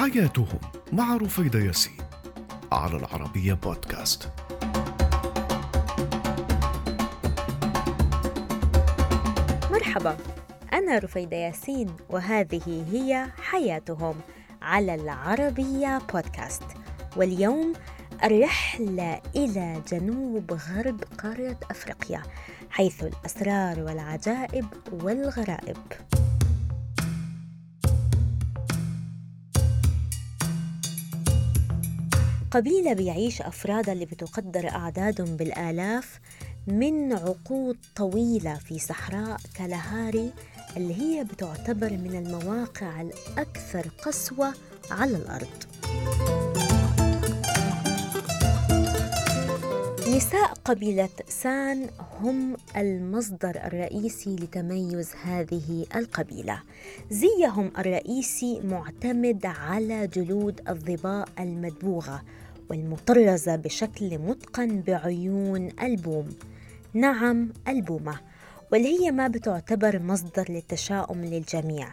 حياتهم مع رفيدة ياسين على العربية بودكاست. مرحبا أنا رفيدة ياسين وهذه هي حياتهم على العربية بودكاست. واليوم الرحلة إلى جنوب غرب قارة أفريقيا حيث الأسرار والعجائب والغرائب. قبيلة بيعيش أفرادها اللي بتقدر أعدادهم بالآلاف من عقود طويلة في صحراء كالهاري اللي هي بتعتبر من المواقع الأكثر قسوة على الأرض. نساء قبيلة سان هم المصدر الرئيسي لتميز هذه القبيلة. زيهم الرئيسي معتمد على جلود الظباء المدبوغة والمطرزة بشكل متقن بعيون البوم. نعم البومة. واللي هي ما بتعتبر مصدر للتشاؤم للجميع.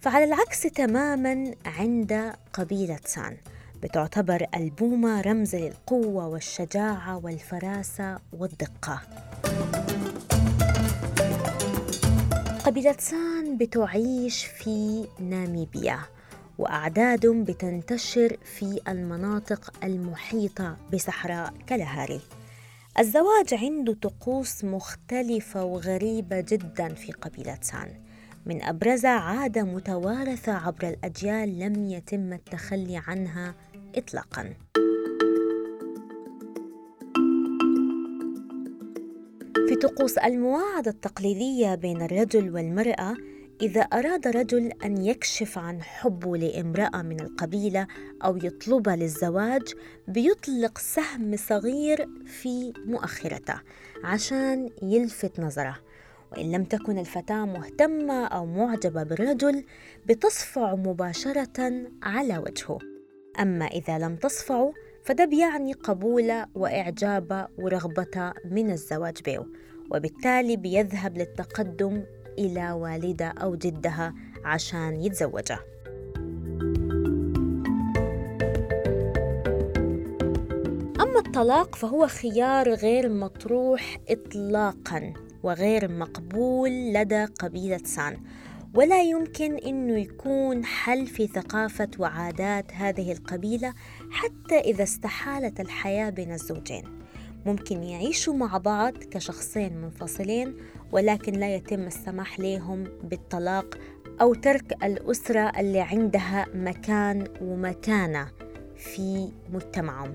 فعلى العكس تماما عند قبيلة سان. بتعتبر ألبومة رمز للقوة والشجاعة والفراسة والدقة. قبيلة سان بتعيش في ناميبيا وأعدادهم بتنتشر في المناطق المحيطة بصحراء كالهاري. الزواج عنده طقوس مختلفة وغريبة جدا في قبيلة سان. من أبرزها عادة متوارثة عبر الأجيال لم يتم التخلي عنها إطلاقا. في طقوس المواعدة التقليدية بين الرجل والمرأة إذا أراد رجل أن يكشف عن حبه لامرأة من القبيلة أو يطلبها للزواج بيطلق سهم صغير في مؤخرته عشان يلفت نظره. وإن لم تكن الفتاة مهتمة أو معجبة بالرجل بتصفع مباشرة على وجهه. أما إذا لم تصفعه فده بيعني قبوله وإعجابه ورغبته من الزواج به وبالتالي بيذهب للتقدم إلى والدة أو جدها عشان يتزوجها أما الطلاق فهو خيار غير مطروح إطلاقا وغير مقبول لدى قبيلة سان. ولا يمكن إنه يكون حل في ثقافة وعادات هذه القبيلة حتى إذا استحالت الحياة بين الزوجين. ممكن يعيشوا مع بعض كشخصين منفصلين ولكن لا يتم السماح لهم بالطلاق أو ترك الأسرة اللي عندها مكان ومكانة في مجتمعهم.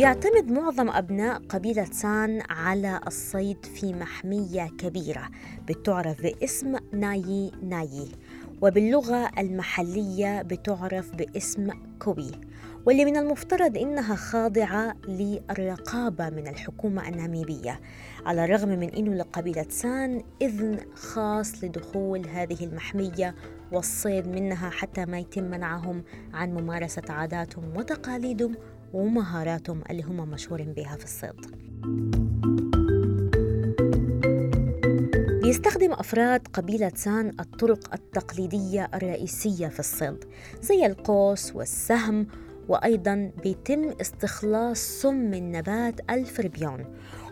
بيعتمد معظم أبناء قبيلة سان على الصيد في محمية كبيرة بتعرف باسم نايي نايي وباللغة المحلية بتعرف باسم كوبي. واللي من المفترض إنها خاضعة للرقابة من الحكومة الناميبية على الرغم من أنه لقبيلة سان إذن خاص لدخول هذه المحمية والصيد منها حتى ما يتم منعهم عن ممارسة عاداتهم وتقاليدهم ومهاراتهم اللي هم مشهورين بها في الصيد. يستخدم أفراد قبيلة سان الطرق التقليدية الرئيسية في الصيد زي القوس والسهم وأيضا بيتم استخلاص سم من نبات الفربيون.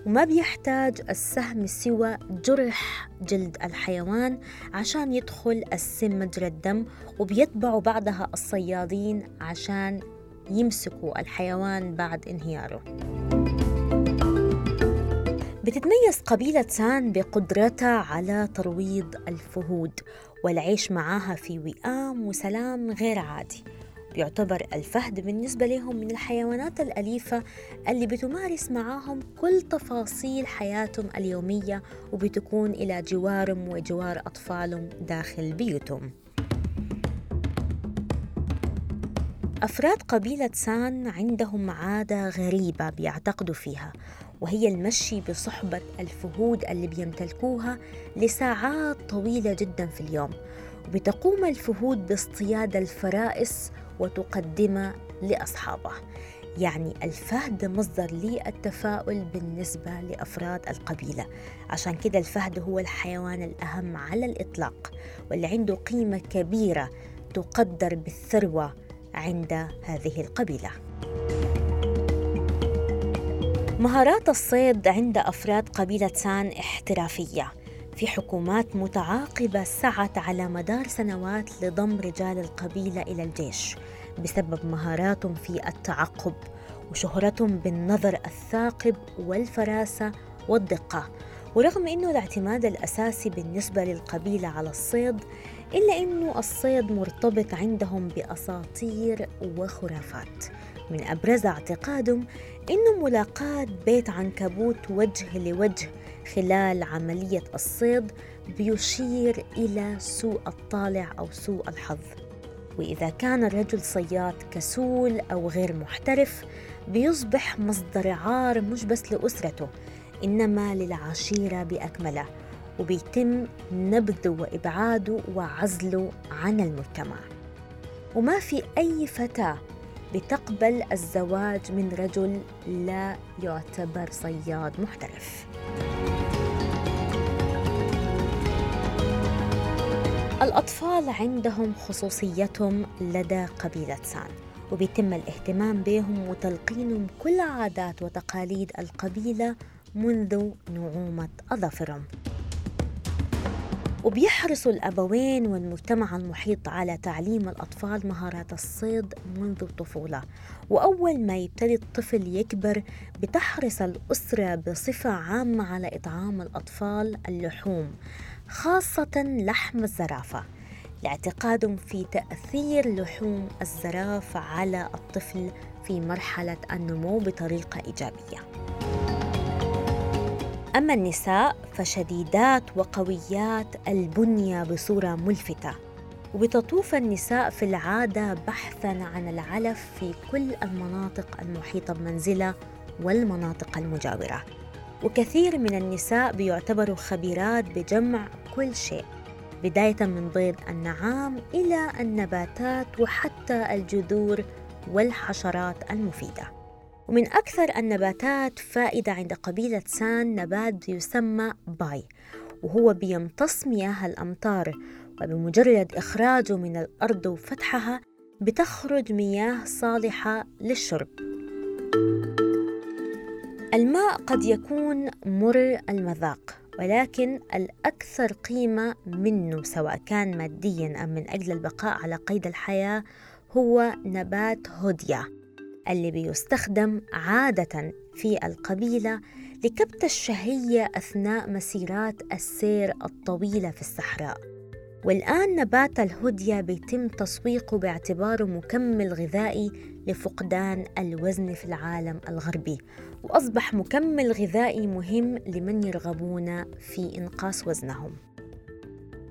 وما بيحتاج السهم سوى جرح جلد الحيوان عشان يدخل السم مجرى الدم وبيتبعوا بعدها الصيادين عشان يمسكوا الحيوان بعد انهياره. بتتميز قبيلة سان بقدرتها على ترويض الفهود والعيش معاها في وئام وسلام غير عادي. بيعتبر الفهد بالنسبة لهم من الحيوانات الأليفة اللي بتمارس معاهم كل تفاصيل حياتهم اليومية وبتكون إلى جوارهم وجوار أطفالهم داخل بيوتهم. أفراد قبيلة سان عندهم عادة غريبة بيعتقدوا فيها وهي المشي بصحبة الفهود اللي بيمتلكوها لساعات طويلة جدا في اليوم وبتقوم الفهود باصطياد الفرائس وتقدمها لأصحابها. يعني الفهد مصدر للتفاؤل بالنسبة لأفراد القبيلة. عشان كده الفهد هو الحيوان الأهم على الإطلاق واللي عنده قيمة كبيرة تقدر بالثروة عند هذه القبيلة. مهارات الصيد عند أفراد قبيلة سان احترافية. في حكومات متعاقبة سعت على مدار سنوات لضم رجال القبيلة إلى الجيش بسبب مهاراتهم في التعقب وشهرتهم بالنظر الثاقب والفراسة والدقة. ورغم أنه الاعتماد الأساسي بالنسبة للقبيلة على الصيد إلا أنه الصيد مرتبط عندهم بأساطير وخرافات. من أبرز اعتقادهم أن ملاقاة بيت عنكبوت وجه لوجه خلال عملية الصيد بيشير إلى سوء الطالع أو سوء الحظ. وإذا كان الرجل صياد كسول أو غير محترف بيصبح مصدر عار مش بس لأسرته إنما للعشيرة بأكمله. وبيتم نبذه وإبعاده وعزله عن المجتمع. وما في أي فتاة بتقبل الزواج من رجل لا يعتبر صياد محترف. الأطفال عندهم خصوصيتهم لدى قبيلة سان وبيتم الاهتمام بهم وتلقينهم كل عادات وتقاليد القبيلة منذ نعومة أظافرهم. وبيحرص الأبوين والمجتمع المحيط على تعليم الأطفال مهارات الصيد منذ الطفولة. وأول ما يبتدي الطفل يكبر بتحرص الأسرة بصفة عامة على إطعام الأطفال اللحوم خاصة لحم الزرافة. لاعتقادهم في تأثير لحوم الزرافة على الطفل في مرحلة النمو بطريقة إيجابية. أما النساء فشديدات وقويات البنية بصورة ملفتة وبتطوف النساء في العادة بحثا عن العلف في كل المناطق المحيطة بمنزلها والمناطق المجاورة. وكثير من النساء بيعتبروا خبيرات بجمع كل شيء بداية من بيض النعام إلى النباتات وحتى الجذور والحشرات المفيدة. ومن أكثر النباتات فائدة عند قبيلة سان نبات يسمى باي وهو بيمتص مياه الأمطار وبمجرد إخراجه من الأرض وفتحها بتخرج مياه صالحة للشرب. الماء قد يكون مر المذاق ولكن الأكثر قيمة منه سواء كان ماديا أم من أجل البقاء على قيد الحياة هو نبات هوديا. اللي بيستخدم عادة في القبيلة لكبت الشهية أثناء مسيرات السير الطويلة في الصحراء. والآن نبات الهدية بيتم تسويقه باعتباره مكمل غذائي لفقدان الوزن في العالم الغربي. وأصبح مكمل غذائي مهم لمن يرغبون في إنقاص وزنهم.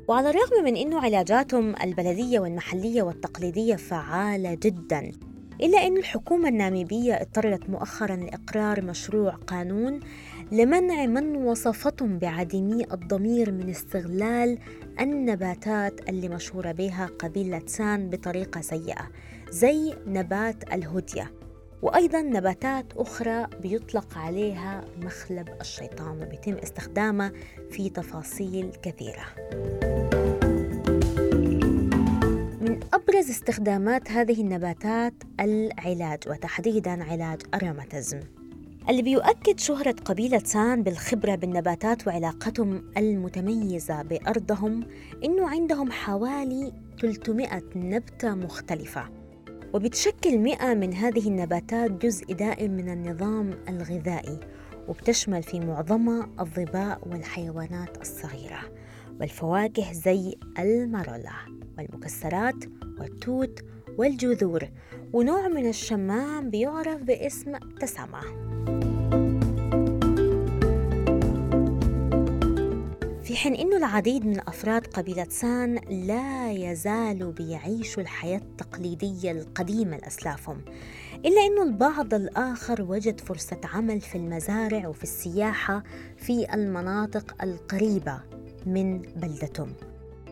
وعلى الرغم من أنه علاجاتهم البلدية والمحلية والتقليدية فعالة جداً إلا أن الحكومة الناميبية اضطرت مؤخرا لإقرار مشروع قانون لمنع من وصفتهم بعديمي الضمير من استغلال النباتات اللي مشهورة بها قبيلة سان بطريقة سيئة زي نبات الهدية وأيضا نباتات أخرى بيطلق عليها مخلب الشيطان وبيتم استخدامها في تفاصيل كثيرة. أبرز استخدامات هذه النباتات العلاج وتحديدا علاج الروماتيزم. اللي بيؤكد شهرة قبيلة سان بالخبرة بالنباتات وعلاقتهم المتميزة بأرضهم إنه عندهم حوالي 300 نبتة مختلفة. وبتشكل 100 من هذه النباتات جزء دائم من النظام الغذائي وبتشمل في معظمها الظباء والحيوانات الصغيرة. والفواكه زي المارولا والمكسرات والتوت والجذور ونوع من الشمام بيعرف باسم تسامة. في حين أنه العديد من أفراد قبيلة سان لا يزالوا بيعيشوا الحياة التقليدية القديمة لأسلافهم إلا أنه البعض الآخر وجد فرصة عمل في المزارع وفي السياحة في المناطق القريبة. من بلدتهم.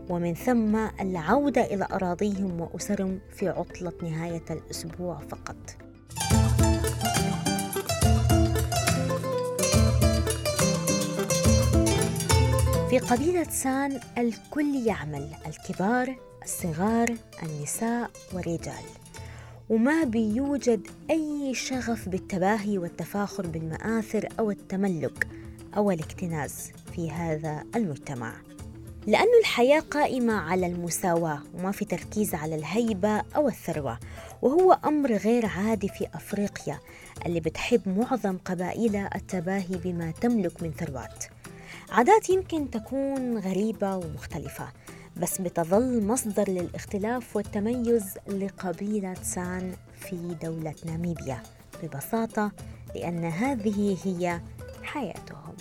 ومن ثم العودة إلى أراضيهم وأسرهم في عطلة نهاية الأسبوع فقط. في قبيلة سان الكل يعمل الكبار الصغار النساء والرجال. وما بيوجد أي شغف بالتباهي والتفاخر بالمآثر أو التملك أو الاكتناز. في هذا المجتمع. لأن الحياة قائمة على المساواة وما في تركيز على الهيبة أو الثروة وهو أمر غير عادي في أفريقيا اللي بتحب معظم قبائلها التباهي بما تملك من ثروات. عادات يمكن تكون غريبة ومختلفة بس بتظل مصدر للاختلاف والتميز لقبيلة سان في دولة ناميبيا ببساطة لأن هذه هي حياتهم.